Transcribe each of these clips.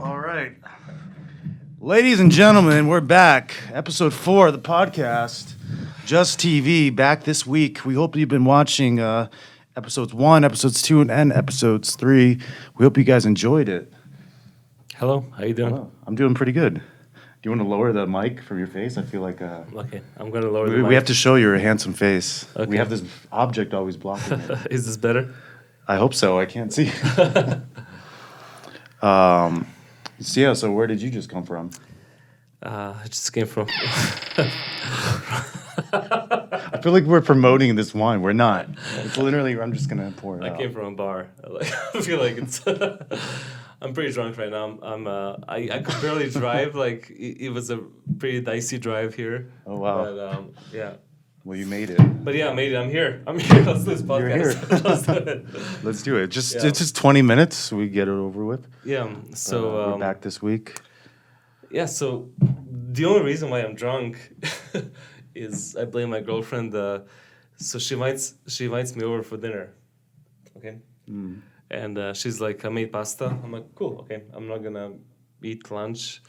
All right. Ladies and gentlemen, we're back. Episode four of the podcast, Just TV, back this week. We hope you've been watching uh, episodes one, episodes two, and episodes three. We hope you guys enjoyed it. Hello, how you doing? Oh, I'm doing pretty good. Do you want to lower the mic from your face? I feel like uh, Okay, I'm gonna lower we, the we have to show your handsome face. We Okay. have this object always blocking it. Is this better? I hope so. I can't see. um, yeah. So where did you just come from? Uh, I just came from. I feel like we're promoting this wine. We're not. It's literally. I'm just gonna pour it I out. came from a bar. Like, I feel like it's. I'm pretty drunk right now. I'm. I'm uh, I, I could barely drive. Like it, it was a pretty dicey drive here. Oh, wow. But um, yeah. Well, you made it. But yeah, I made it. I'm here. I'm here. Let's do this podcast. You're here. Let's do it. Let's do it. Just Yeah. it's just 20 minutes. We get it over with. Yeah. um, So Uh, we're um, back this week. Yeah, so the only reason why I'm drunk is I blame my girlfriend. Uh, so she invites she invites me over for dinner, okay, Hmm. and uh, she's like, I made pasta. I'm like, cool, okay. I'm not gonna eat lunch.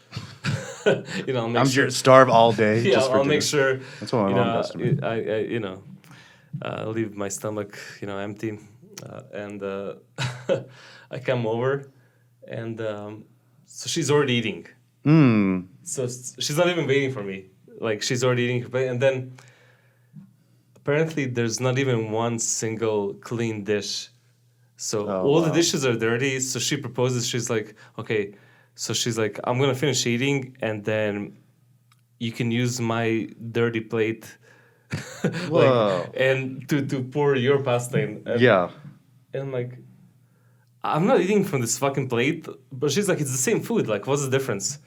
you know, I'll make I'm sure. starve all day. Yeah, just for I'll make sure. That's what my you mom know, does to me. I, I you know, uh, leave my stomach you know empty, uh, and uh, I come over, and um, so she's already eating Hmm. so she's not even waiting for me. Like she's already eating her plate, and then apparently there's not even one single clean dish. So Oh, all the dishes are dirty. So she proposes. She's like, okay. So she's like, I'm gonna finish eating, and then you can use my dirty plate. Like, and to, to pour your pasta in. And, Yeah. And I'm like, I'm not eating from this fucking plate. But she's like, it's the same food. Like, what's the difference?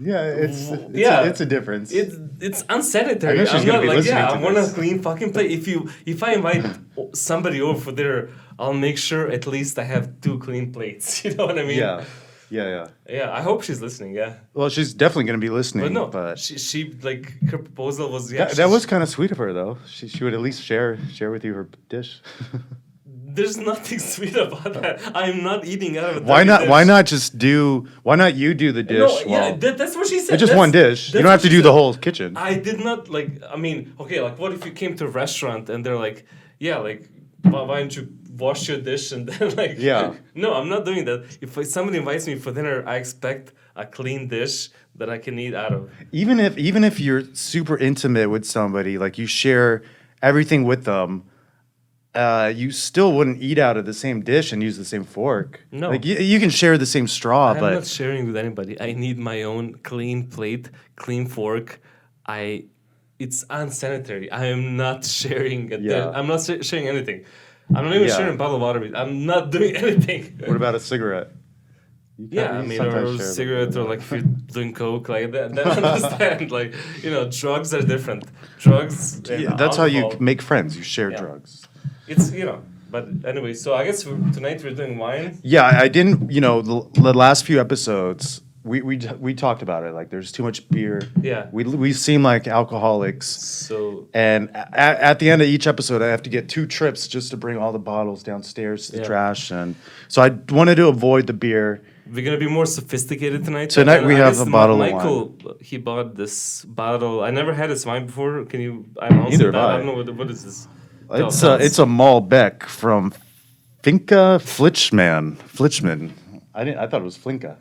Yeah. It's, it's yeah. A, it's a difference. It's it's unsanitary. I'm not like yeah. I want a clean fucking plate. If you if I invite somebody over for dinner, I'll make sure at least I have two clean plates. You know what I mean? yeah. Yeah. Yeah. Yeah. I hope she's listening. Yeah. Well, she's definitely gonna be listening. But no, but she she like her proposal was yeah. that, that was kind of sweet of her, though. She, she would at least share share with you her dish. There's nothing sweet about that. I'm not eating out of why not? dish. Why not just do? Why not you do the dish? No, yeah, that, that's what she said. it's just That's- one dish. You don't have to do the whole kitchen. I did not like. I mean, okay, like what if you came to a restaurant and they're like, yeah, like why, why don't you wash your dish and then like Yeah. no, I'm not doing that. If somebody invites me for dinner, I expect a clean dish that I can eat out of. even if even if you're super intimate with somebody, like you share everything with them, uh, you still wouldn't eat out of the same dish and use the same fork. No. like you, you can share the same straw, but I'm not sharing with anybody. I need my own clean plate, clean fork. I. It's unsanitary. I am not sharing. A Yeah. I'm not sh- sharing anything. I'm not even Yeah. sharing a bottle of water. with- I'm not doing anything. what about a cigarette? Yeah, I mean, or but- cigarette, or like if you're doing coke, like that. Then understand, like you know, drugs are different. Drugs. Yeah, that's how you make friends. You share Yeah. drugs. It's you know, but anyway. So I guess we're, tonight we're doing wine. Yeah, I I didn't. You know, the, the last few episodes, we we we talked about it. Like, there's too much beer. Yeah. We we seem like alcoholics. So And at, at the end of each episode, I have to get two trips just to bring all the bottles downstairs to the Yeah. trash. And so I wanted to avoid the beer. we're gonna be more sophisticated tonight. Tonight we I have guess a Ma- bottle of wine. Michael, he bought this bottle. I never had this wine before. Can you announce Neither it? have I I. don't know what, what is this. It's a it's a Malbec from Finca Flichman. Flichman. I didn't. I thought it was Flinka,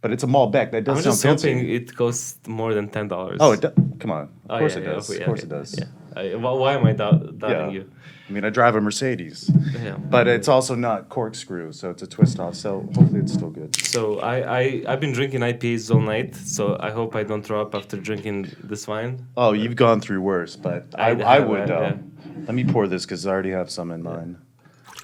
but it's a Malbec. That does I'm does just sound hoping it costs more than ten dollars. Oh, it do- come on. Of Oh, course yeah, it yeah, does. okay, of course okay, it does. Yeah. I, why, why am I doubting Yeah. you? I mean, I drive a Mercedes, Yeah. but it's also not corkscrew, so it's a twist off. So hopefully it's still good. So I, I I've been drinking IPAs all night, so I hope I don't throw up after drinking this wine. Oh, you've gone through worse, but I, I I, would though. yeah. Let me pour this because I already have some in mine.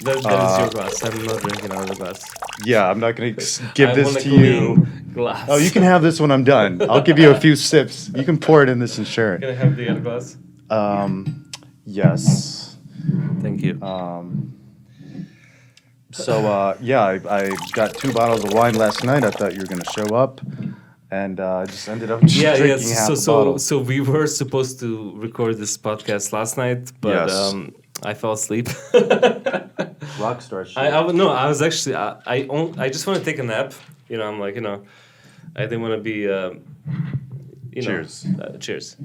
That, that is Uh, your glass. I'm not drinking out of the glass. Yeah, I'm not gonna give I this to you. Glass. Oh, you can have this when I'm done. I'll give you a few sips. You can pour it in this and share Can. I have the other glass? Um, yes. Thank you. Um, so uh, yeah, I, I got two bottles of wine last night. I thought you were gonna show up, and uh, I just ended up just yeah, yeah. drinking half So the so bottle. so we were supposed to record this podcast last night, but Yes. um, I fell asleep. rock star shit. I, I would no. I was actually I I, on, I just want to take a nap. You know, I'm like you know, I didn't want to be. Um, you Cheers. Know, uh, cheers. I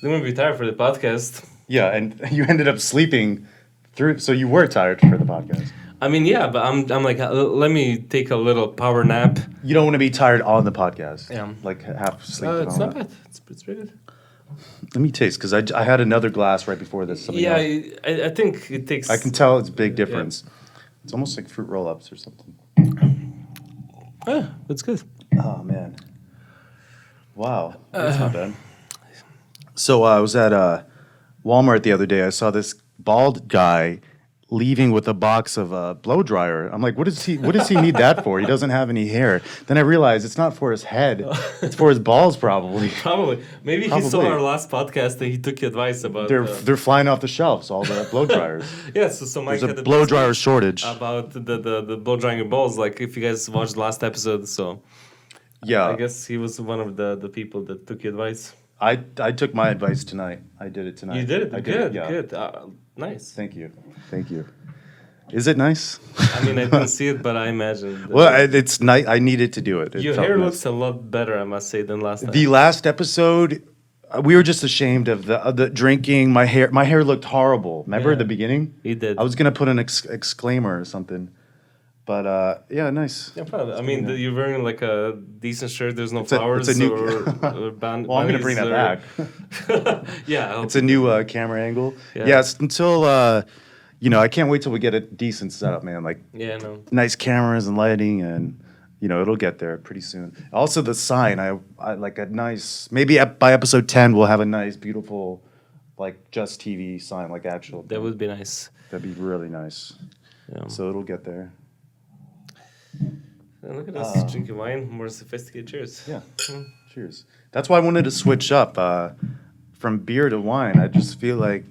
didn't want to be tired for the podcast. yeah, and you ended up sleeping through. So you were tired for the podcast. I mean, yeah, but I'm I'm like, uh, let me take a little power nap. You don't want to be tired on the podcast. Yeah. Like half asleep. Uh, it's not that. bad. It's, it's pretty good. Let me taste because I, I had another glass right before this. Yeah. I, I think it takes. I can tell it's a big difference. It's almost like fruit roll ups or something. Ah, that's good. Oh man. Wow. That's not bad. So uh, I was at uh, Walmart the other day. I saw this bald guy leaving with a box of a blow dryer. I'm like, what does he? What does he need that for? He doesn't have any hair. Then I realized it's not for his head. It's for his balls, probably. Probably. Maybe he saw our last podcast and he took advice about. They're uh, they're flying off the shelves. All the blow dryers. yeah, so, so Mike There's had a blow dryer shortage. about the, the, the blow drying your balls. Like, if you guys watched the last episode, so Yeah, I guess he was one of the, the people that took your advice. I I took my advice tonight. I did it tonight. You did it. I good, yeah. good. Uh, nice. Thank you. Thank you. Is it nice? I mean, I didn't see it, but I imagine. Well, I- it's nice. I needed to do it. It your hair nice. looks a lot better, I must say, than last time. The last episode, uh, we were just ashamed of the of the drinking. My hair, my hair looked horrible. Remember Yeah. the beginning? He did. I was gonna put an ex- exclaimer or something, but uh, yeah, nice. Yeah, probably. I mean, the, you're wearing like a decent shirt. There's no It's a- flowers it's a new- or, or ban- Well, I'm gonna bring that bunnies back. yeah, I hope It's a new uh, camera angle. Yeah. Yes, until uh, you know, I can't wait till we get a decent setup, man. Like Yeah, no. nice cameras and lighting and you know it'll get there pretty soon also the sign i, I like a nice maybe ep- by episode 10 we'll have a nice beautiful like just tv sign like actual That would be nice. that'd be really nice Yeah. so it'll get there And look at us Uh, drinking wine, more sophisticated. Cheers. yeah cheers that's why i wanted to switch up uh, from beer to wine i just feel like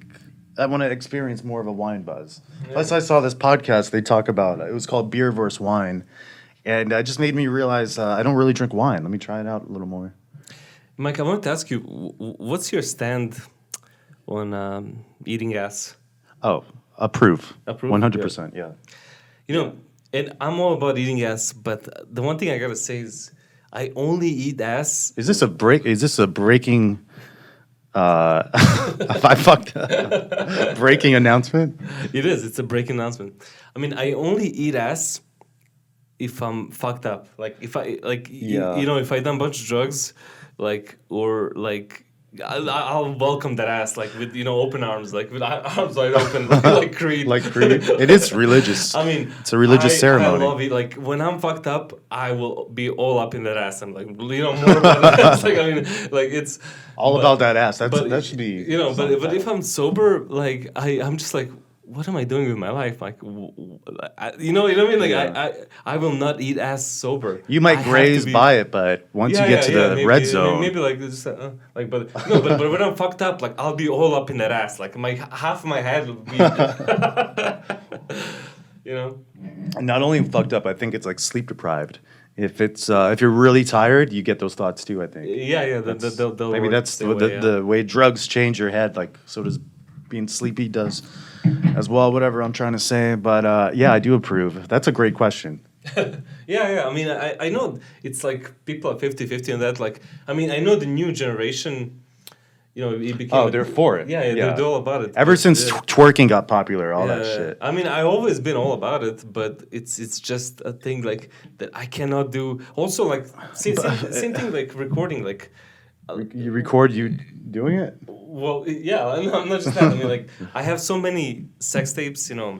i want to experience more of a wine buzz plus i saw this podcast they talk about it was called beer versus wine and it just made me realize uh, i don't really drink wine let me try it out a little more Mike, I wanted to ask you, what's your stand on um, eating ass? Oh, approve. Approve? One hundred percent. Yeah. You know, and I'm all about eating ass, but the one thing I gotta say is, I only eat ass. Is this a break? Is this a breaking? Uh, I fucked. breaking announcement. It is. It's a break announcement. I mean, I only eat ass if I'm fucked up. Like if I like, Yeah. you know, if I done a bunch of drugs, like or like. I'll, I'll welcome that ass like with you know open arms like with arms wide open like Creed Like Creed. It is religious. I mean, It's a religious I, ceremony. I love it. Like when I'm fucked up, I will be all up in that ass. I'm like, you know, more about that ass. Like I mean, like it's All but- about that ass. That's but that should be. you know. But but if I'm sober, like I I'm just like, what am I doing with my life? Like, w- w- I, you know, you know what I mean? Like Yeah. I, I I will not eat ass sober. you might have to graze be- by it, but once Yeah, you get yeah, to yeah, the maybe- red zone, maybe like just uh, like, but no, but but when I'm fucked up, like I'll be all up in that ass. Like my half of my head will be, you know. not only fucked up, I think it's like sleep deprived. If it's uh, if you're really tired, you get those thoughts too. I think. Yeah, yeah. The, the, That's- they'll, they'll maybe that's the the, way, the, yeah. the way drugs change your head. Like so does being sleepy does as well. Whatever I'm trying to say, but uh, yeah, I do approve. That's a great question. yeah, yeah. I mean, I, I know it's like people are 50 50 on that. Like, I mean, I know the new generation, you know, it became. Oh, they're for it. Yeah, yeah, Yeah. They're, they're all about it. Ever since tw- twerking got popular, all that shit. I mean, I've always been all about it, but it's it's just a thing like that I cannot do. Also, like same, same, same thing like recording. Like, You record you doing it? well, yeah, I'm not, I'm not just that. I mean, like, I have so many sex tapes, you know,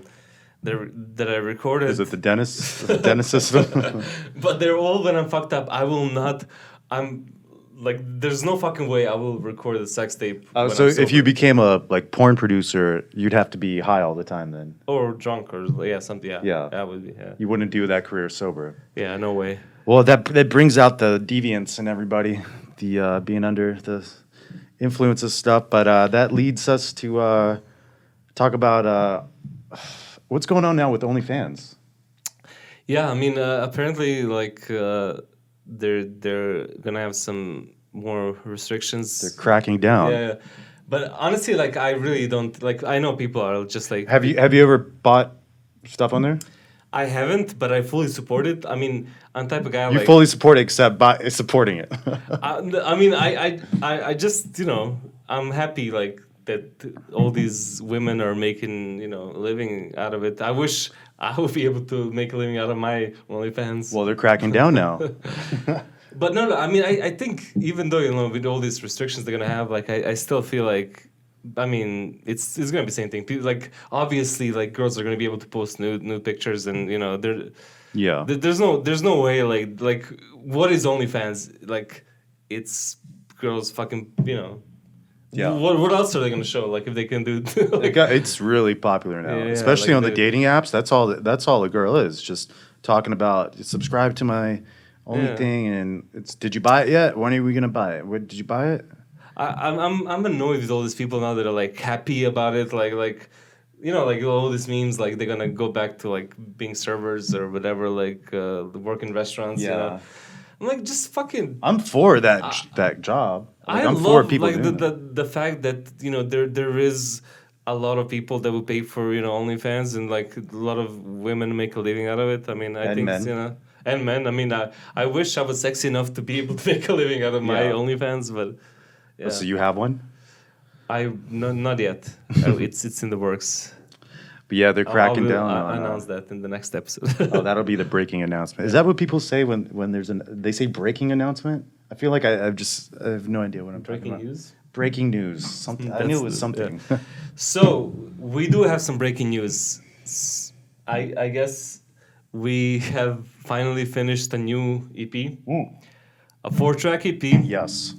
that that I recorded. Is it the dentist? the dentist system? but they're all when I'm fucked up. I will not. I'm like, there's no fucking way I will record a sex tape. Uh, so if you became a like porn producer, you'd have to be high all the time. Then or drunk or yeah something yeah Yeah. that would be yeah you wouldn't do that career sober. yeah no way Well, that that brings out the deviance in everybody, the uh, being under the influence of stuff. But uh, that leads us to uh, talk about uh, what's going on now with OnlyFans. yeah I mean uh, apparently like uh, they're they're gonna have some more restrictions They're cracking down. yeah, yeah but honestly like I really don't like I know people are just like Have you have you ever bought stuff on there? I haven't, but I fully support it. I mean, I'm type of guy You like. fully support it, except by supporting it. Uh, I, I mean, I, I, I, just, you know, I'm happy like that all these women are making, you know, a living out of it. I wish I would be able to make a living out of my OnlyFans. well, they're cracking down now. But no, no. I mean, I, I think even though you know with all these restrictions they're gonna have, like I, I still feel like, I mean, it's it's gonna be the same thing. People, like obviously, like girls are gonna be able to post nude nude pictures, and you know, there, Yeah. there- there's no there's no way like like what is OnlyFans like? It's girls fucking you know. Yeah. What what else are they gonna show? Like if they can do. It got, it's really popular now, Yeah, especially like on the the- dating apps. That's all. That's all a girl is. Just talking about subscribe to my only Yeah. thing, and it's. Did you buy it yet? When are we gonna buy it? What, did you buy it? I, I'm I'm I'm annoyed with all these people now that are like happy about it, like like, you know, like all these memes, like they're gonna go back to like being servers or whatever, like uh, work in restaurants. You Yeah. know? I'm like just fucking. I'm for that that job. Like, I I'm love for people like the, the the fact that you know there there is a lot of people that will pay for you know OnlyFans and like a lot of women make a living out of it. I mean, I And think men. you know, and men. I mean, I, I wish I was sexy enough to be able to make a living out of my Yeah. OnlyFans, but yeah. So you have one? I no, not yet. Uh, it's it's in the works. But yeah, they're cracking down. I'll on, uh, announce that in the next episode. oh, that'll be the breaking announcement. Is that what people say when when there's an they say breaking announcement? I feel like I, I've just I have no idea what I'm talking about. Breaking news. Breaking news. Something. I knew it was something. So we do have some breaking news. I I guess we have finally finished a new EP, Mm. a four-track EP, yes.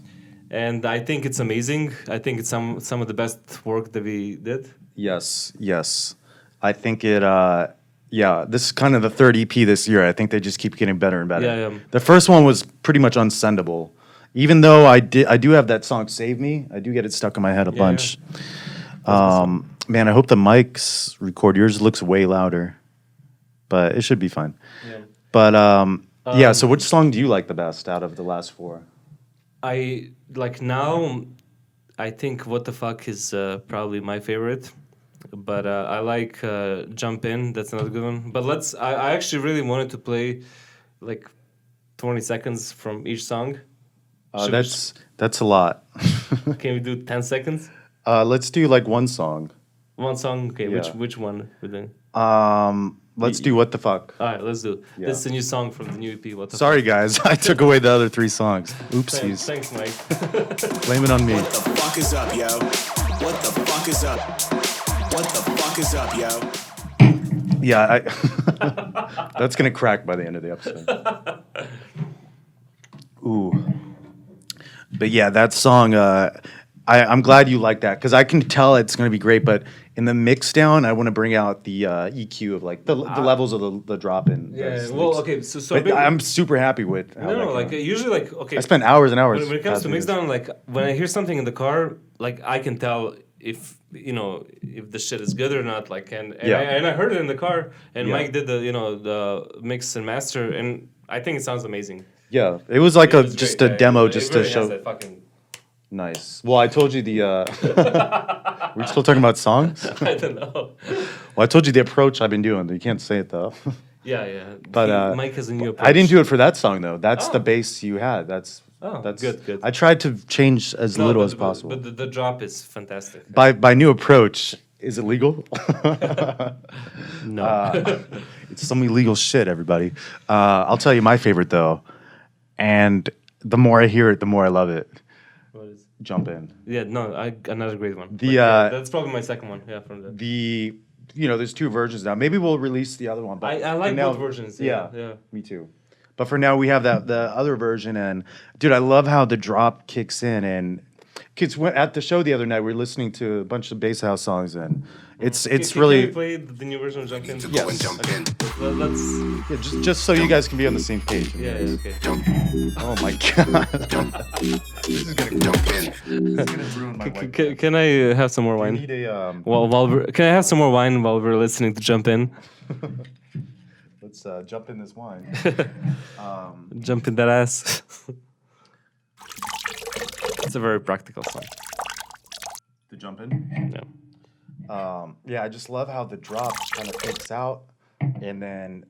And I think it's amazing. I think it's some some of the best work that we did. Yes, yes. I think it. uh Yeah, this is kind of the third EP this year. I think they just keep getting better and better. Yeah, yeah. The first one was pretty much unsendable, even though I did. I do have that song "Save Me." I do get it stuck in my head a Yeah, bunch. Um, man, I hope the mics record. Yours looks way louder, but it should be fine. Yeah. But um, yeah. Um, So, which song do you like the best out of the last four? I like now. I think "What the Fuck" is uh, probably my favorite, but uh, I like uh, "Jump In." That's another good one. But let's. I, I actually really wanted to play like twenty seconds from each song. Uh, Should we- that's that's a lot. Can we do ten seconds? uh, let's do like one song. One song. Okay, which Yeah. which which one doing? Um, let's do what the fuck. All right, let's do. Yeah. This is a new song from the new EP. What the Sorry, guys, I took away the other three songs. Fuck? Oopsies. Thanks, Mike. Blame it on me. What the fuck is up, yo? What the fuck is up? What the fuck is up, yo? Yeah, I, that's gonna crack by the end of the episode. Ooh, but yeah, that song. Uh, I, I'm glad you like that because I can tell it's gonna be great. But in the mix down, I want to bring out the uh, EQ of like the, the levels of the, the drop in. yeah. Well, okay. So so. Big- I'm super happy with. How no, that no. came Like uh, usually, like okay. I spent hours and hours. when, when it comes to mix down, like when I hear something in the car, like I can tell if you know if the shit is good or not. Like and and, Yeah. I, and I heard it in the car, and Yeah. Mike did the you know the mix and master, and I think it sounds amazing. Yeah, it was like It a was just great, a demo, It just really to show. That fucking. Nice. Well, I told you the. Uh, we're still talking about songs. I don't know. Well, I told you the approach I've been doing. You can't say it though. Yeah, yeah. But, He- uh, Mike has a new approach. I didn't do it for that song though. That's the Oh. bass you had. That's Oh, that's good, good. I tried to change as No, little but- as but- possible. But the, the drop is fantastic. by by new approach, is it legal? No. Uh, it's some illegal shit, everybody. Uh, I'll tell you my favorite though, and the more I hear it, the more I love it. Jump in. yeah, no, I another great one. The, But yeah, uh, that's probably my second one. Yeah, from the. The you know, there's two versions now. Maybe we'll release the other one. But I, I like now- both versions. Yeah, yeah. Me too. But for now, we have that the other version, and dude, I love how the drop kicks in. And kids went at the show the other night. We were listening to a bunch of bass house songs, and it's Can- it's can, really Can we play the the new version of Jump In? To Yes. and jump in. Let- Let's. yeah, just just so you guys can be on the same page. Yeah, yeah, okay. Oh my god. This is gonna jump in. It's gonna ruin my C- c- can I uh, have some more wine? need a um. While, while we're, can I have some more wine while we're listening to Jump In? Let's uh, jump in this wine. Um, Jump in that ass. it's a very practical song. to jump in. Yeah. Um, yeah, I just love how the drop kind of takes out. and then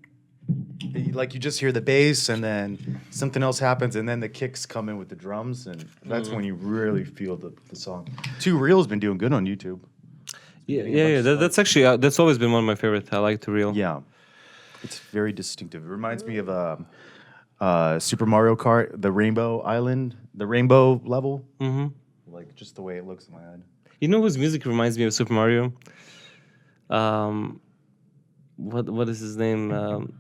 like you just hear the bass, and then something else happens, and then the kicks come in with the drums, and that's when you really feel the, the song. Two Real's been doing good on YouTube. Yeah, yeah, yeah. That, that's actually uh, that's always been one of my favorites. I like to reel. Yeah, it's very distinctive. It reminds me of um, uh, Super Mario Kart, the Rainbow Island, the Rainbow level. hmm Like just the way it looks in my head. You know whose music reminds me of Super Mario? Um, what what is his name? Um,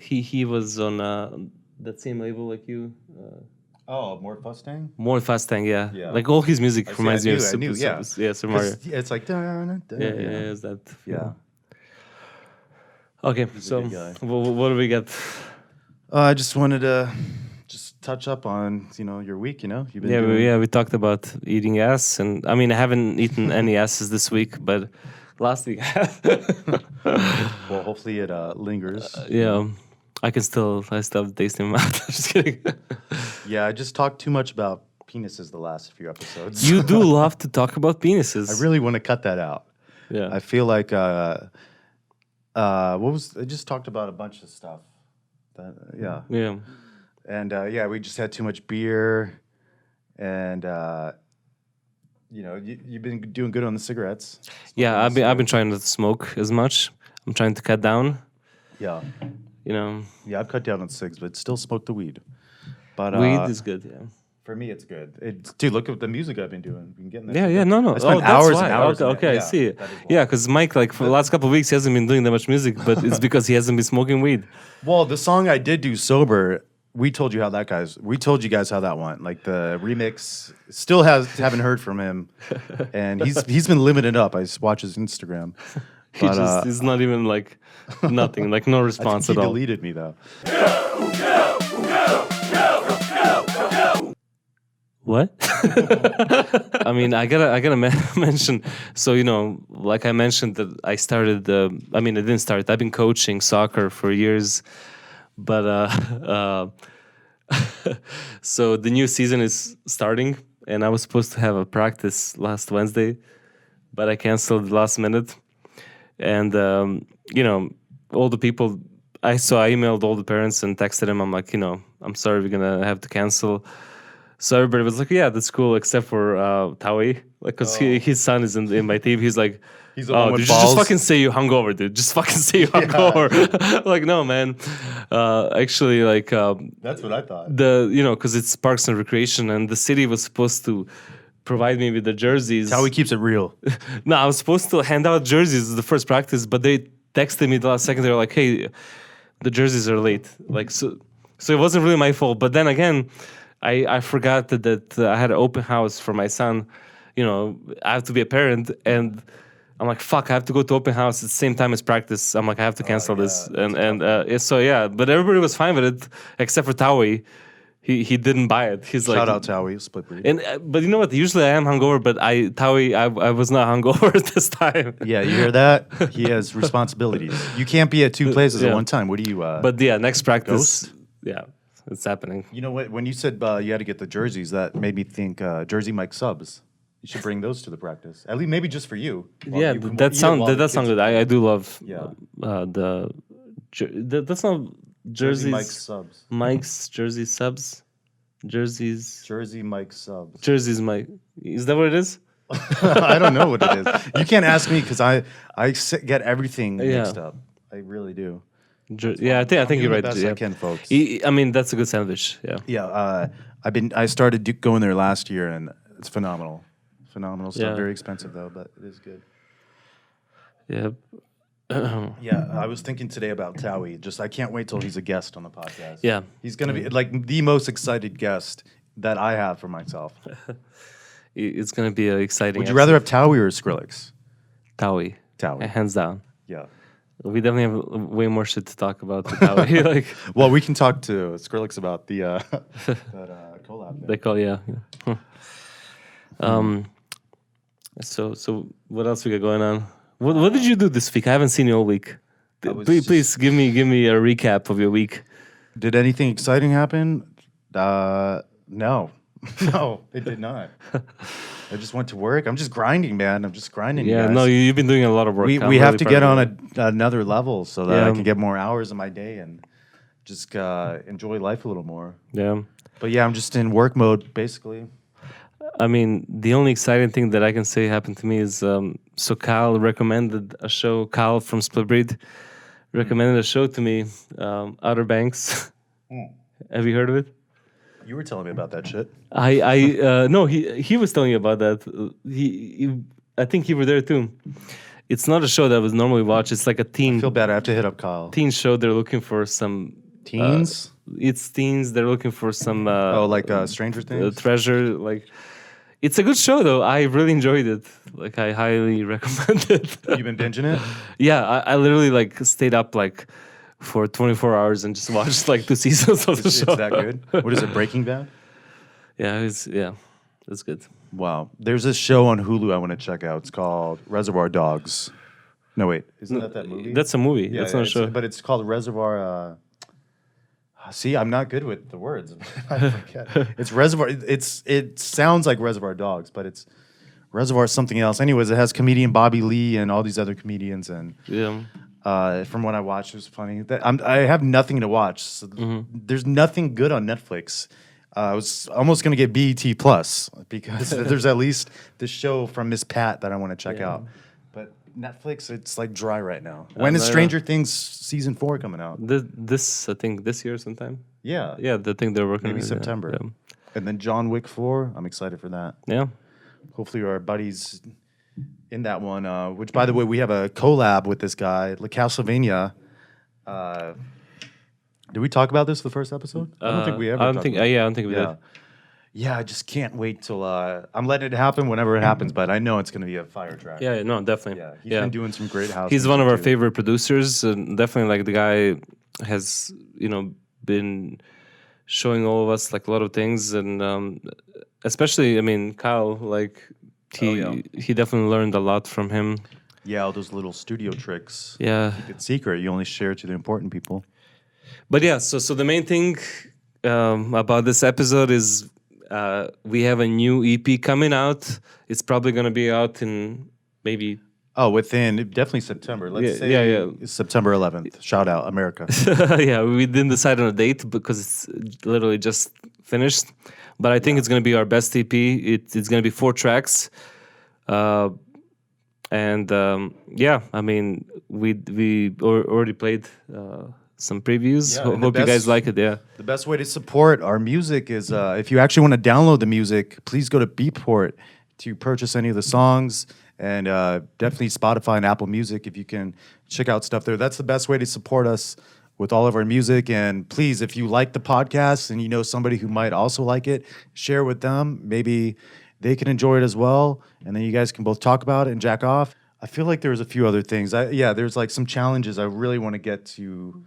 he he was on uh, that same label like you. Uh, Oh, more Mustang. more Fastang, yeah. Yeah. Like all his music I see, reminds I me of knew, I Super, knew, yeah. Super, yeah, Super Mario. It's, yeah, it's like dun, dun, Yeah, dun, yeah, yeah, it's that. yeah. Okay, a so good guy. wh- what do we got? Uh, I just wanted to just touch up on you know your week. You know, you've been Yeah, doing, we, yeah, we talked about eating ass, and I mean, I haven't eaten any asses this week, but last week Well, hopefully it uh, lingers. yeah, I can still, I still have the taste in my mouth. I'm just kidding. yeah, I just talked too much about penises the last few episodes. you do love to talk about penises. I really want to cut that out. yeah. I feel like uh, uh, what was I just talked about a bunch of stuff. That, yeah, yeah. And uh, yeah, we just had too much beer, and uh, you know, you, you've been doing good on the cigarettes. Yeah, I've been, I've been trying not to smoke as much. I'm trying to cut down. Yeah, You know, yeah, I've cut down on cigs, but still smoke the weed. But weed uh, is good. Yeah. for me, it's good. It's, dude, look at the music I've been doing. Been getting Yeah, yeah, no, no. I spent oh, hours and hours. Okay, okay, I Yeah, see. Yeah, because Mike, like for the last couple of weeks, he hasn't been doing that much music, but it's because he hasn't been smoking weed. Well, the song I did do sober, we told you how that guys. We told you guys how that went. Like the remix, still has haven't heard from him, and he's he's been it up. I watch his Instagram. He But, just uh, is not even like nothing, like no response he at all. deleted me though. What? I mean, I gotta, I gotta mention. So you know, like I mentioned that I started. Uh, I mean, I didn't start. I've been coaching soccer for years, but uh, uh, so the new season is starting, and I was supposed to have a practice last Wednesday, but I canceled last minute, and um, you know, all the people. I so I emailed all the parents and texted them. I'm like, you know, I'm sorry, we're gonna have to cancel. So everybody was like, "Yeah, that's cool," except for uh, Tawi, like, cause he, his son is in, in my team. He's like, He's the "Oh, one with dude, just fucking say you hungover, dude. Just fucking say you hungover." like, no, man. Uh, actually, like um, That's what I thought. the you know, cause it's Parks and Recreation, and the city was supposed to provide me with the jerseys. How he keeps it real. No, I was supposed to hand out jerseys the first practice, but they texted me the last second. They were like, "Hey, the jerseys are late." Like so, so it wasn't really my fault. But then again, I I forgot that, that uh, I had an open house for my son. You know, I have to be a parent, and I'm like, "Fuck, I have to go to open house at the same time as practice." I'm like, I have to cancel this, and and uh, so yeah. But everybody was fine with it except for Tawi. He he didn't buy it. He's like, Shout out to Howie, split breed. and uh, but you know what? Usually I am hungover, but I Tawi I I was not hungover at this time. yeah, you hear that? He has responsibilities. You can't be at two places Yeah. at one time. What do you? Uh, But yeah, next practice. Ghost? Yeah, it's happening. you know what? When you said uh, you had to get the jerseys, that made me think uh, Jersey Mike subs. You should bring those to the practice. At least maybe just for you. Yeah, you can that eat it sound that, the that sound good. I, I do love. Yeah. Uh, the, jer- that, that's not Jersey jerseys. Mike subs. Mike's jersey subs. Jerseys. Jersey Mike subs. Jerseys. Mike. Is that what it is? I don't know what it is. You can't ask me because I I get everything Yeah. mixed up. I really do. Jer- yeah, I think I think you're the right. yeah. I can, folks. I, I mean, that's a good sandwich. Yeah. Yeah, uh, I've been. I started going there last year, and it's phenomenal. Phenomenal stuff. Yeah. Very expensive though, but it is good. Yeah. Yeah, I was thinking today about Towie. Just I can't wait till he's a guest on the podcast. Yeah. he's gonna be like the most excited guest that I have for myself. It's gonna be an exciting. Would you rather have Towie or Skrillex? Tawi? Towie. Hands down. Yeah. We definitely have way more shit to talk about with Tawi. like Well, we can talk to Skrillex about the uh, that uh, collab. they call yeah. yeah. Huh. Um. So so what else we got going on? What what did you do this week? I haven't seen you all week. Please, just- please give me give me a recap of your week. Did anything exciting happen? Uh, no, no, it did not. I just went to work. I'm just grinding, man. I'm just grinding. Yeah, no, you, you've been doing a lot of work. we I'm we have to get on a, another level so that I can get more hours in my day and just uh, enjoy life a little more. Yeah. But yeah, I'm just in work mode basically. I mean, the only exciting thing that I can say happened to me is um, so Kyle recommended a show. Kyle from Split Breed recommended a show to me, um, Outer Banks. Have you heard of it? You were telling me about that shit. I, I, uh, no, he he was telling you about that. Uh, He, he, I think you were there too. It's not a show that I would normally watch. It's like a teen feel bad. I have to hit up Kyle. teen show. They're looking for some Teens? It's teens. They're looking for some. Uh, oh, like uh, Stranger uh, Things. treasure like it's a good show though i really enjoyed it like i highly recommend it You've been binging it. yeah I, I literally like stayed up like for 24 hours and just watched like two seasons of the It's show that good. What is it? Breaking Bad. yeah it's yeah it's good Wow. There's this show on Hulu I want to check out. It's called Reservoir Dogs. No, wait. Isn't that that movie? that's a movie Yeah, that's yeah, not a show But it's called Reservoir. Uh, see, I'm not good with the words. I forget. It's Reservoir. It's it sounds like Reservoir Dogs, but it's Reservoir something else. Anyways, it has comedian Bobby Lee and all these other comedians, and yeah uh, from what I watched, it was funny. That I'm, I have nothing to watch. So There's nothing good on Netflix. Uh, I was almost gonna get BET Plus because there's at least this show from Miss Pat that I want to check out. Netflix, it's like dry right now. When is. Stranger Things season four coming out? this, this i think this year sometime Yeah, yeah the thing they're working maybe on, yeah, September. yeah. And then John Wick four. I'm excited for that. yeah Hopefully, our buddies in that one. Uh, which, by the way, we have a collab with this guy, La Castlevania. Uh, did we talk about this the first episode? I don't think we Uh, ever. i don't talked think about uh, yeah i don't think we did Yeah, I just can't wait till uh, I'm letting it happen whenever it happens, but I know it's gonna be a fire track. yeah yeah, no definitely yeah. He's been doing some great house. he's one of our too. favorite producers and definitely like the guy has you know been showing all of us like a lot of things and um especially i mean kyle like he Oh, yeah. he definitely learned a lot from him Yeah, all those little studio tricks. yeah It's secret. You only share it to the important people. but yeah so so the main thing um about this episode is uh we have a new ep coming out it's probably going to be out in maybe Oh, within definitely September. Let's Yeah, say yeah, yeah. September 11th. Shout out America. yeah, we didn't decide on a date because it's literally just finished. But I think it's going to be our best EP. It, it's going to be four tracks. Uh, and um, yeah, I mean, we we al- already played uh, some previews. Yeah, Ho- hope you guys like it. Yeah. The best way to support our music is uh, if you actually want to download the music, please go to Beatport to purchase any of the songs, and uh, definitely Spotify and Apple Music if you can check out stuff there. That's the best way to support us with all of our music. And please, if you like the podcast and you know somebody who might also like it, share with them. Maybe they can enjoy it as well, and then you guys can both talk about it and jack off. I feel like there's a few other things. I, yeah, there's like some challenges I really want to get to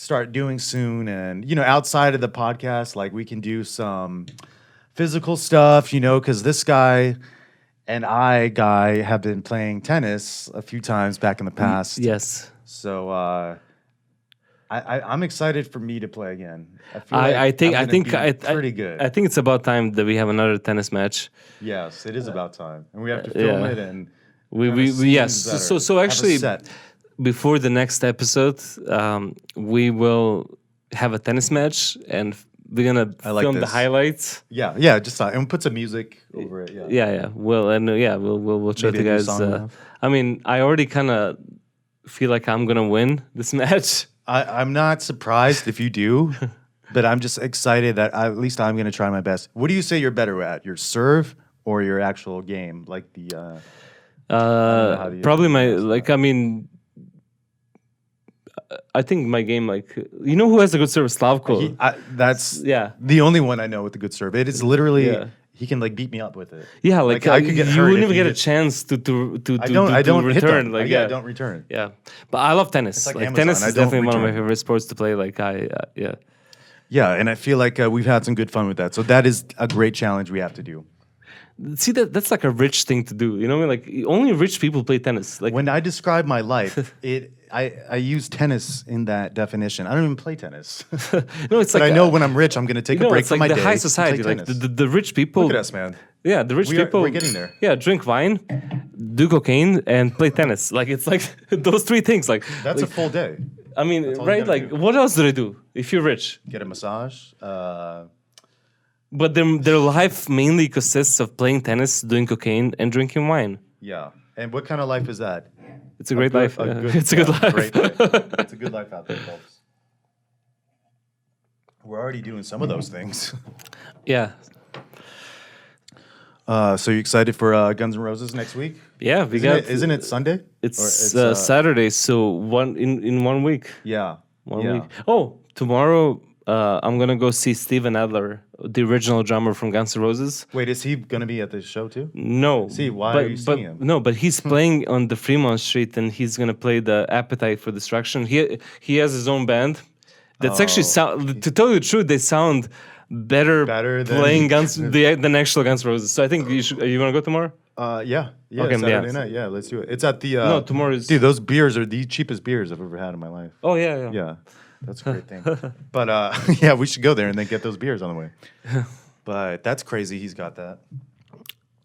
start doing soon and you know outside of the podcast like we can do some physical stuff you know because this guy and i guy have been playing tennis a few times back in the mm, past Yes. so uh I, I, I'm excited for me to play again. I, feel like I, I think I think I, I- pretty good. I think it's about time that we have another tennis match. yes, it is uh, about time, and we have to uh, film yeah. it. And We we, we yes. So better. so a actually. Before the next episode, um, we will have a tennis match and we're gonna I like film the highlights. yeah, yeah, just uh, and put some music over it. Yeah, Yeah, yeah. Well, and uh, yeah, we'll we'll, we'll show Maybe it to a new guys. song Uh. I mean, I already kind of feel like I'm gonna win this match. I, I'm not surprised if you do, but I'm just excited that I, at least I'm going to try my best. What do you say you're better at, your serve or your actual game? Like the uh, how Uh, do you- probably my like. I mean. I think my game, like you know, who has a good serve? Slavko. he, I, that's yeah, the only one I know with a good serve. It is literally Yeah. he can like beat me up with it. yeah. Like, I uh, could get you wouldn't even get a chance to to to, I don't. to, I don't return. Like I, yeah, I don't return. Yeah, but I love tennis. like like tennis is definitely one of my favorite sports to play. Like I, uh, yeah, Yeah, and I feel like uh, we've had some good fun with that. So that is a great challenge we have to do. see that that's like a rich thing to do. You know, what I mean? like only rich people play tennis. Like When I describe my life, it I, I use tennis in that definition. I don't even play tennis. no, it's but like I know uh, when I'm rich, I'm going to take you know, a break it's from like my the day high society. Like the, the, the rich people, Look at us, man. Yeah, the rich We are- people. we're getting there. Yeah, drink wine, do cocaine, and play tennis. Like it's like those three things. Like That's a full day. I mean, right? Like, do. what else do they do if you're rich? Get a massage. Uh, But their their life mainly consists of playing tennis, doing cocaine, and drinking wine. yeah. And what kind of life is that? It's a great good- life. a yeah. good- it's a good life. Life. It's a good life out there, folks. We're already doing some of those things. yeah, Uh, so you excited for uh, Guns N' Roses next week? yeah. We Isn't, got. it, isn't it Sunday? It's, Or uh, Saturday, so one in in one week. Yeah. One yeah. week. Oh, tomorrow uh, I'm gonna go see Steven Adler, the original drummer from Guns N' Roses. Wait, is he to be at the show too? No. See, why but, are you but, seeing him? No, but he's playing on the Fremont Street and he's gonna play the Appetite for Destruction. He he has his own band. That's actually Oh. sound. To tell you the truth, they sound better, Better than- playing Guns the, than actual Guns N' Roses. So I think you should. You wanna go tomorrow? Uh, yeah. Yeah. Okay, Saturday yeah. night. Yeah, let's do it. It's at the. Uh, No, tomorrow is- Dude, those beers are the cheapest beers I've ever had in my life. Oh yeah, yeah. Yeah, that's a great thing. but uh, yeah, we should go there and then get those beers on the way. But that's crazy. He's got that. Oh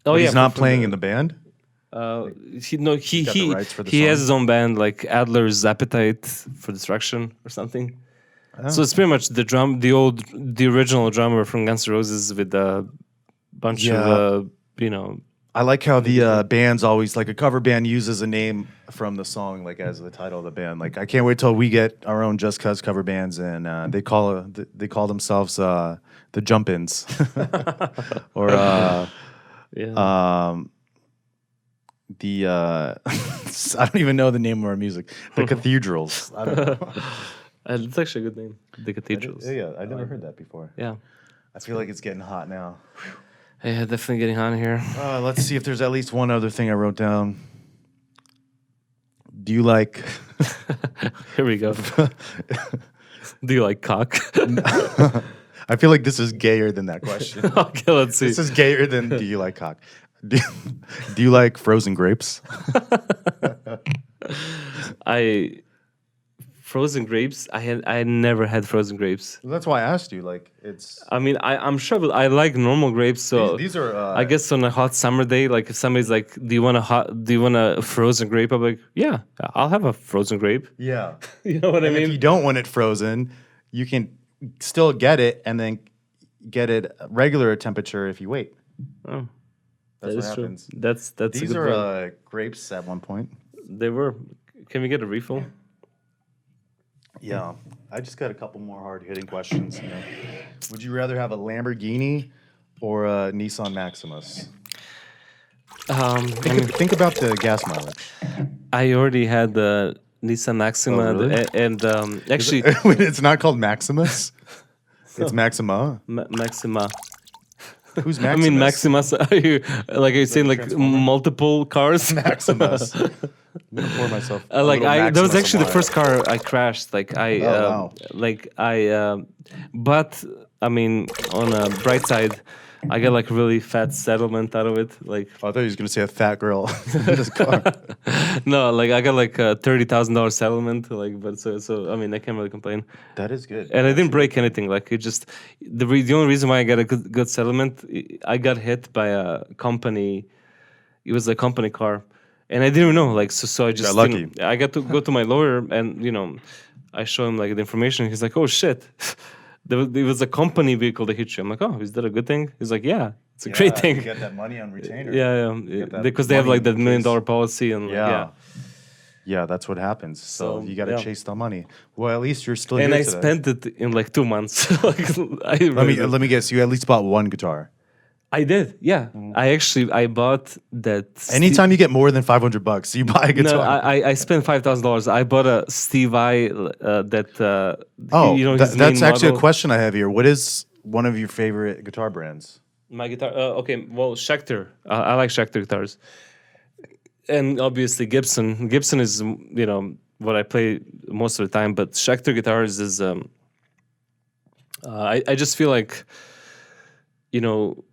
But yeah. he's not playing the- in the band. Uh, he no he he rights for the he has his own band like Adler's Appetite for Destruction or something. Oh. So it's pretty much the drum, the old, the original drummer from Guns N' Roses with a bunch Yeah. of uh, you know. I like how the uh, bands always like a cover band uses a name from the song like as the title of the band. Like I can't wait till we get our own Jus Cuz cover bands and uh, they call uh, they call themselves uh, the Jump Ins or uh, Yeah. um, the uh, I don't even know the name of our music. The Cathedrals. I don't know. It's actually a good name, the Cathedrals. Yeah, yeah, I never heard that before. Yeah. I feel like it's getting hot now. Yeah, definitely getting on here. Uh, let's see if there's at least one other thing I wrote down. Do you like? Here we go. Do you like cock? I feel like this is gayer than that question. okay, let's see. this is gayer than do you like cock? Do, do you like frozen grapes? I frozen grapes. I had I never had frozen grapes. That's why I asked you. Like it's I mean, I, I'm sure, but I like normal grapes. So these, these are. Uh, I guess on a hot summer day, like if somebody's like, "Do you want a hot? Do you want a frozen grape?" I'm like, "Yeah, I'll have a frozen grape." Yeah. You know what I And if mean? you don't want it frozen, you can still get it and then get it regular temperature if you wait. Oh, That's that what is true. happens. That's that's a These good are uh, grapes at one point. They were. Can we get a refill? Yeah, I just got a couple more hard hitting questions. You know. Would you rather have a Lamborghini or a Nissan Maximus? Um, I, Think, mean, think about the gas mileage. I already had the Nissan Maxima, Oh, really? a- and um, actually Wait, it's not called Maximus. It's Maxima. Ma- Maxima. Who's I mean Maximus. Are you like are you saying like multiple cars? Maximus. I'm gonna pour myself. Uh, like I, that was actually the first car I crashed. Like I, Oh, um, wow. like I, um but I mean, on a bright side, I got like a really fat settlement out of it. Like Oh, I thought he was gonna say a fat girl in this car. no, like I got like a thirty thousand dollars settlement. Like, but so so I mean, I can't really complain. that is good. And I didn't break anything. Like it just the re- the only reason why I got a good, good settlement, I- got hit by a company. It was a company car, and I didn't know. Like so, so I just got lucky. I got to go to my lawyer, and you know, I show him like the information. He's like, "Oh shit." There was, it was a company vehicle that hit you. I'm like, oh, is that a good thing? He's like, yeah, it's a great thing. You get that money on retainer. Yeah, yeah, because they have like that million dollar policy and like, Yeah. yeah. Yeah, that's what happens. So, So, you got to yeah. chase the money. Well, at least you're still And I today. spent it in like two months. like, I Let me really- let me guess. You at least bought one guitar. I did, yeah. I actually I bought that. Ste- Anytime you get more than five hundred bucks, you buy a guitar. No, I I- I spent five thousand dollars. I bought a Steve Vai uh, that. Uh, oh, you know that- that's main actually a question I have here. What is one of your favorite guitar brands? My guitar. Uh, okay, well Schecter. Uh, I like Schecter guitars, and obviously Gibson. Gibson is mm, you know what I play most of the time, but Schecter guitars is. Um, uh, I I just feel like, you know.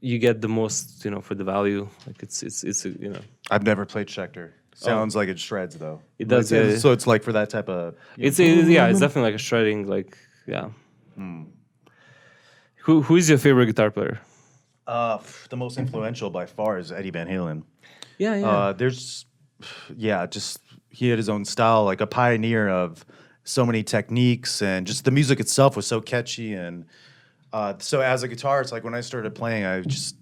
You get the most, you know, for the value. Like it's it's it's a, you know. I've never played Schecter. Sounds like it shreds though. Oh. It does, Like, yeah. So it's like for that type of. It's it, yeah, it's definitely like a shredding, like yeah. Hmm. Who who is your favorite guitar player? Uh, the most influential by far is Eddie Van Halen. Yeah, yeah. Uh, there's, yeah, just he had his own style, like a pioneer of so many techniques, and just the music itself was so catchy. And uh, so as a guitarist, like when I started playing, I just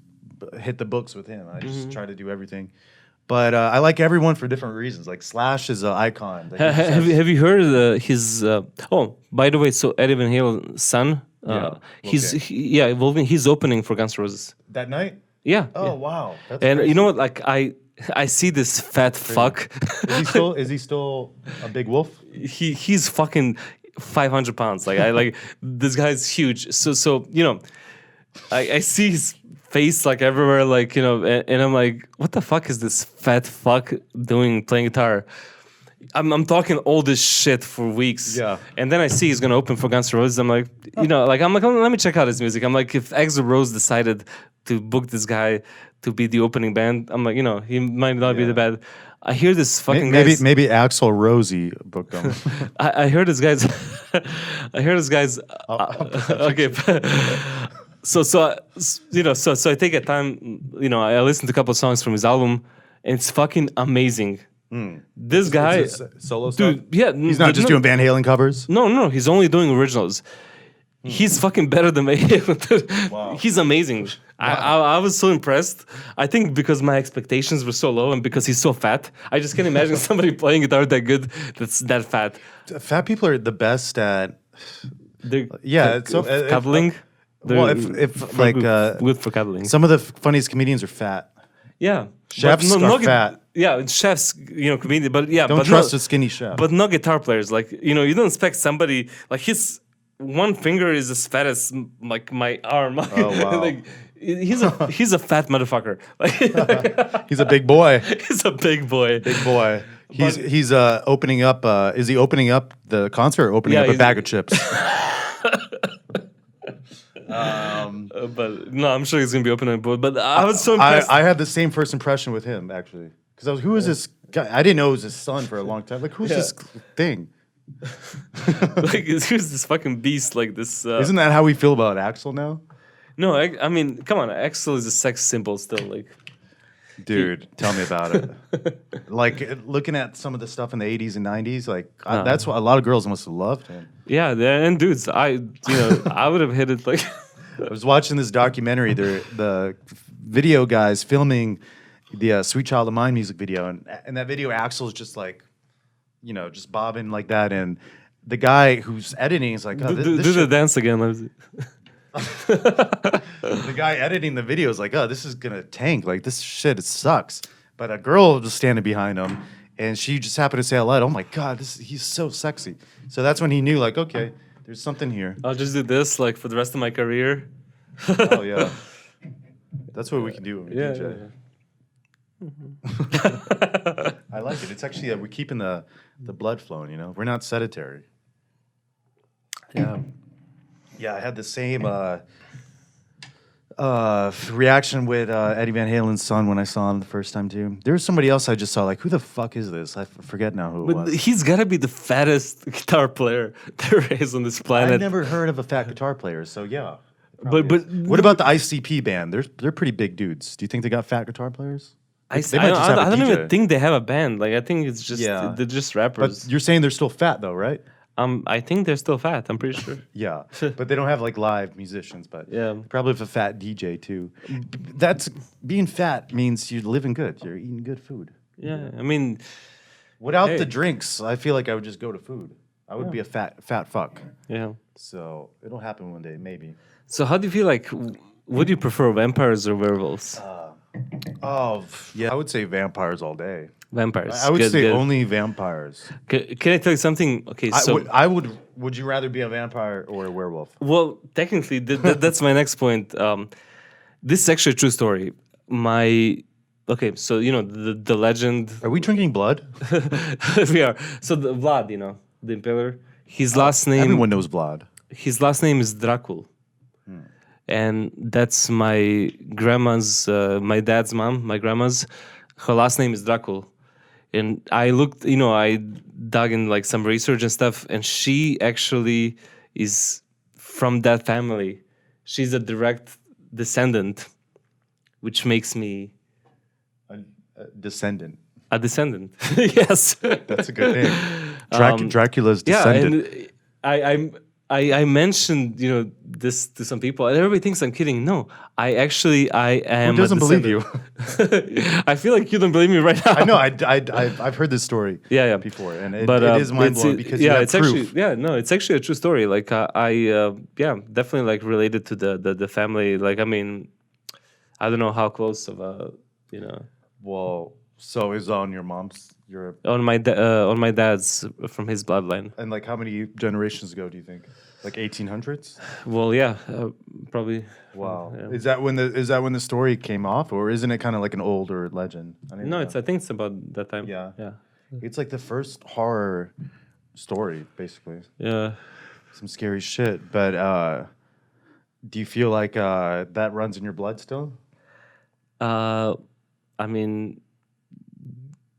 hit the books with him. I just try to do everything. But uh, I like everyone for different reasons. Like Slash is an icon. Ha- have, you, have you heard uh, his? Uh, oh, by the way, so Eddie Van Halen's son, uh, Yeah, he's he, yeah, Wolverine, he's opening for Guns N' Roses. that night? Yeah. Oh yeah. wow! That's And crazy. you know what? Like I, I see this fat fuck. is he still is he still a big wolf? he he's fucking 500 pounds. Like I like this guy's huge. So so you know, I I see his face like everywhere. Like you know, and, and I'm like, what the fuck is this fat fuck doing playing guitar? I'm, I'm talking all this shit for weeks. Yeah. And then I see he's gonna open for Guns N' Roses. I'm like, you know, like I'm like, oh, let me check out his music. I'm like, if Axl Rose decided to book this guy to be the opening band, I'm like, you know, he might not be the bad. I hear this fucking Maybe guy's- maybe Axl Rosie booked him. I, I heard this guy's. I heard this guy's. uh, okay, so so you know so so I take a time you know I listen to a couple of songs from his album and it's fucking amazing. This guy, solo stuff. dude, yeah, He's not just doing Van Halen covers. No, no, he's only doing originals. He's fucking better than me. Wow. He's amazing. I, I, I was so impressed. I think because my expectations were so low and because he's so fat, I just can't imagine somebody playing guitar that good that's that fat. Fat people are the best at. They're Yeah, it's so- if- cuddling. Well, if- if, like, good, uh, good for cuddling. Some of the funniest comedians are fat. yeah, chefs But are gu- fat. Yeah, chefs, you know, comedian. But yeah, Don't but trust no, a skinny chef. But not guitar players. Like you know, you don't expect somebody like his one finger is as fat as like my arm. Oh, wow. like he's a he's a fat motherfucker. He's a big boy. he's a big boy. Big boy. He's But- he's uh opening up. Uh, is he opening up the concert or opening Yeah, up a bag of chips? um, Uh, but no, I'm sure he's gonna be opening board. But I was so I, impressed. I had the same first impression with him actually because I was who is this guy? I didn't know it was his son for a long time. Like who's Yeah. this thing? like here's this fucking beast like this. Uh, Isn't that how we feel about Axl now? No, I, I mean, come on, Axl is a sex symbol still. Like Dude, tell me about it. like looking at some of the stuff in the 80s and 90s, like I, Uh. that's what a lot of girls must have loved him. yeah, and dudes, I you know I would have hit it like. I was watching this documentary. The the video guys filming the uh, "Sweet Child of Mine" music video, and in that video, Axl's just like, you know, just bobbing like that, and the guy who's editing is like, oh, do this, do, the shit- dance again. see. the guy editing the video is like, oh, this is gonna tank. Like this shit, it sucks. But a girl was standing behind him, and she just happened to say out loud, "Oh my god, this he's so sexy." So that's when he knew, like, okay, there's something here. I'll just do this like for the rest of my career. Oh yeah, that's what we can do when we Yeah, DJ. yeah, I like it. It's actually uh, we're keeping the the blood flowing. You know, we're not sedentary. yeah. Yeah, I had the same uh, uh, reaction with uh, Eddie Van Halen's son when I saw him the first time too. There was somebody else I just saw. Like, who the fuck is this? I f- forget now who it But was. he's gotta be the fattest guitar player there is on this planet. I've planet. never heard of a fat guitar player, so yeah. but but What about the ICP band? They're they're pretty big dudes. Do you think they got fat guitar players? I, they I, don't- just I, have a I don't even DJ. think they have a band. Like I think it's just Yeah. they're just But rappers. you're saying they're still fat though, right? Um, I think they're still fat. I'm pretty sure. Yeah, but they don't have like live musicians. But Yeah. probably have a fat DJ too. That's being fat means you're living good. You're eating good food. Yeah, I mean, Without Hey. the drinks, I feel like I would just go to food. I would be a fat fat fuck. yeah. So it'll happen one day, maybe. So how do you feel like? Would you prefer vampires or werewolves? Oh yeah, I would say vampires all day. Vampires. I would Good, say good. only vampires. Ca- Can, I tell you something? Okay, I so would- I would. Would you rather be a vampire or a werewolf? well, technically, th- th- that's my next point. Um, this is actually a true story. My okay, so you know the the legend. Are we drinking blood? we are. So the Vlad, you know, the Impaler. His last name. Everyone knows blood. his last name is Dracul. And that's my grandma's, uh, my dad's mom, my grandma's. Her last name is Dracul. And I looked, you know, I dug in like some research and stuff, and she actually is from that family. She's a direct descendant which makes me A, a descendant. a descendant. yes. That's a good name. Drac- Um, Dracula's yeah, descendant. and I, I'm. I, I mentioned you know this to some people and everybody thinks I'm kidding. No, I actually I am. Who doesn't believe you? I feel like you don't believe me right now. I know. I, I, I, I've heard this story Yeah, yeah. before, and it, but uh, is mind blowing because yeah, have it's proof. actually yeah, no, it's actually a true story. Like uh, I uh, yeah, definitely like related to the, the the family. Like I mean, I don't know how close of a you know well, so is on your mom's. Your on my da- uh, on my dad's from his bloodline. and like how many generations ago do you think? Like 1800s? Well, yeah, uh, probably. Wow. Yeah. Is that when the is that when the story came off, or isn't it kind of like an older legend? I No, know. it's I think it's about that time. Yeah. yeah, it's like the first horror story, basically. yeah. Some scary shit. But uh, do you feel like uh, that runs in your blood still? Uh, I mean,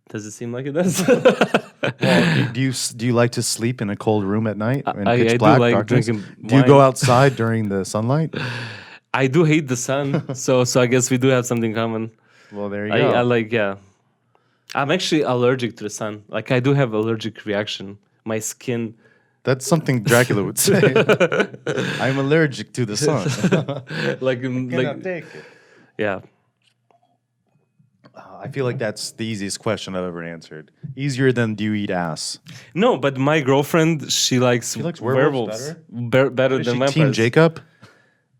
does it seem like it does? Well, do, do you do you like to sleep in a cold room at night in I- pitch I do black like darkness? drinking Do you go outside during the sunlight? I do hate the sun, so so I guess we do have something common. Well, there you I, go. I like yeah. I'm actually allergic to the sun. Like I do have allergic reaction. My skin. That's something Dracula would say. I'm allergic to the sun. like um, Cannot like take it. yeah. I feel like that's the easiest question I've ever answered. Easier than do you eat ass? No, but my girlfriend she likes, she likes werewolves Be- better than she vampires. Team Jacob?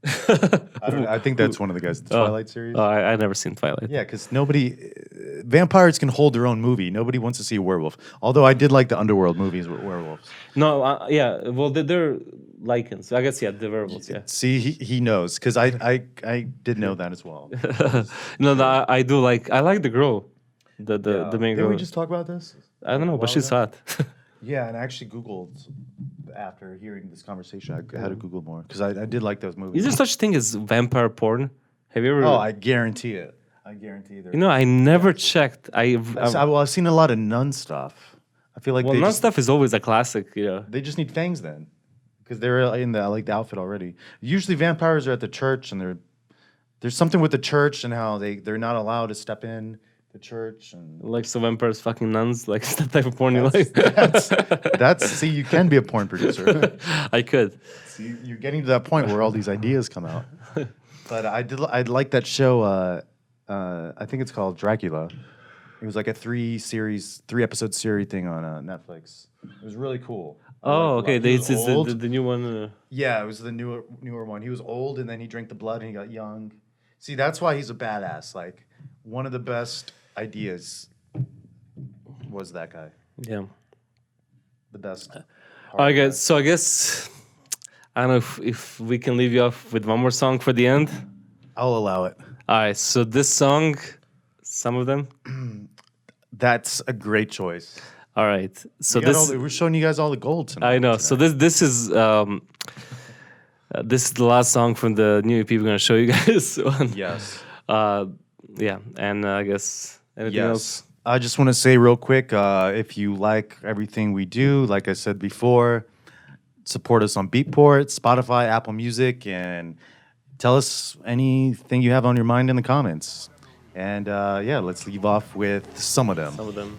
I, don't know. I think that's one of the guys in the Oh. Twilight series. Oh, I, I never seen Twilight. Yeah, because nobody, uh, vampires can hold their own movie. Nobody wants to see a werewolf. Although I did like the underworld movies with werewolves. No, uh, yeah. Well, they're, they're Lycans. I guess yeah, the werewolves. Yeah. See, he, he knows because I, I I did know that as well. no, no, I, I do like. I like the girl. The the the main Did girl. we just talk about this? I don't know, but she's hot. Yeah, and I actually Googled after hearing this conversation. I had to Google more because I, I did like those movies. Is there such a thing as vampire porn? Have you ever? oh, I guarantee it. I guarantee there. you know, I never checked. I, I, I well, I've seen a lot of nun stuff. I feel like well, they non just, stuff is always a classic. You know. they just need fangs then, because they're in the like the outfit already. Usually, vampires are at the church, and they're there's something with the church and how they they're not allowed to step in the church and. Like so, vampires fucking nuns. Like that type of porn you like. That's, that's see, you can be a porn producer. I could. see, you're getting to that point where all these ideas come out. But I did, I like that show. Uh, uh, I think it's called Dracula. It was like a three series, three episode series thing on uh, Netflix. It was really cool. Oh, okay. lot. He This was is the, the, the new one. Uh, Yeah, it was the newer newer one. He was old and then he drank the blood and he got young. See, that's why he's a badass. Like one of the best ideas was that guy. yeah. The best. I guess so. I guess I don't know if, if we can leave you off with one more song for the end. I'll allow it. All right. So this song, some of them. That's a great choice. All right. So We got all this the- we're showing you guys all the gold tonight. I know. So this this is um, uh, this is the last song from the new EP we're gonna show you guys. Yes. Uh, yeah. And uh, I guess anything else. Yes. I just want to say real quick uh, if you like everything we do, like I said before, support us on Beatport, Spotify, Apple Music, and tell us anything you have on your mind in the comments. And uh, yeah, let's leave off with some of them. Some of them.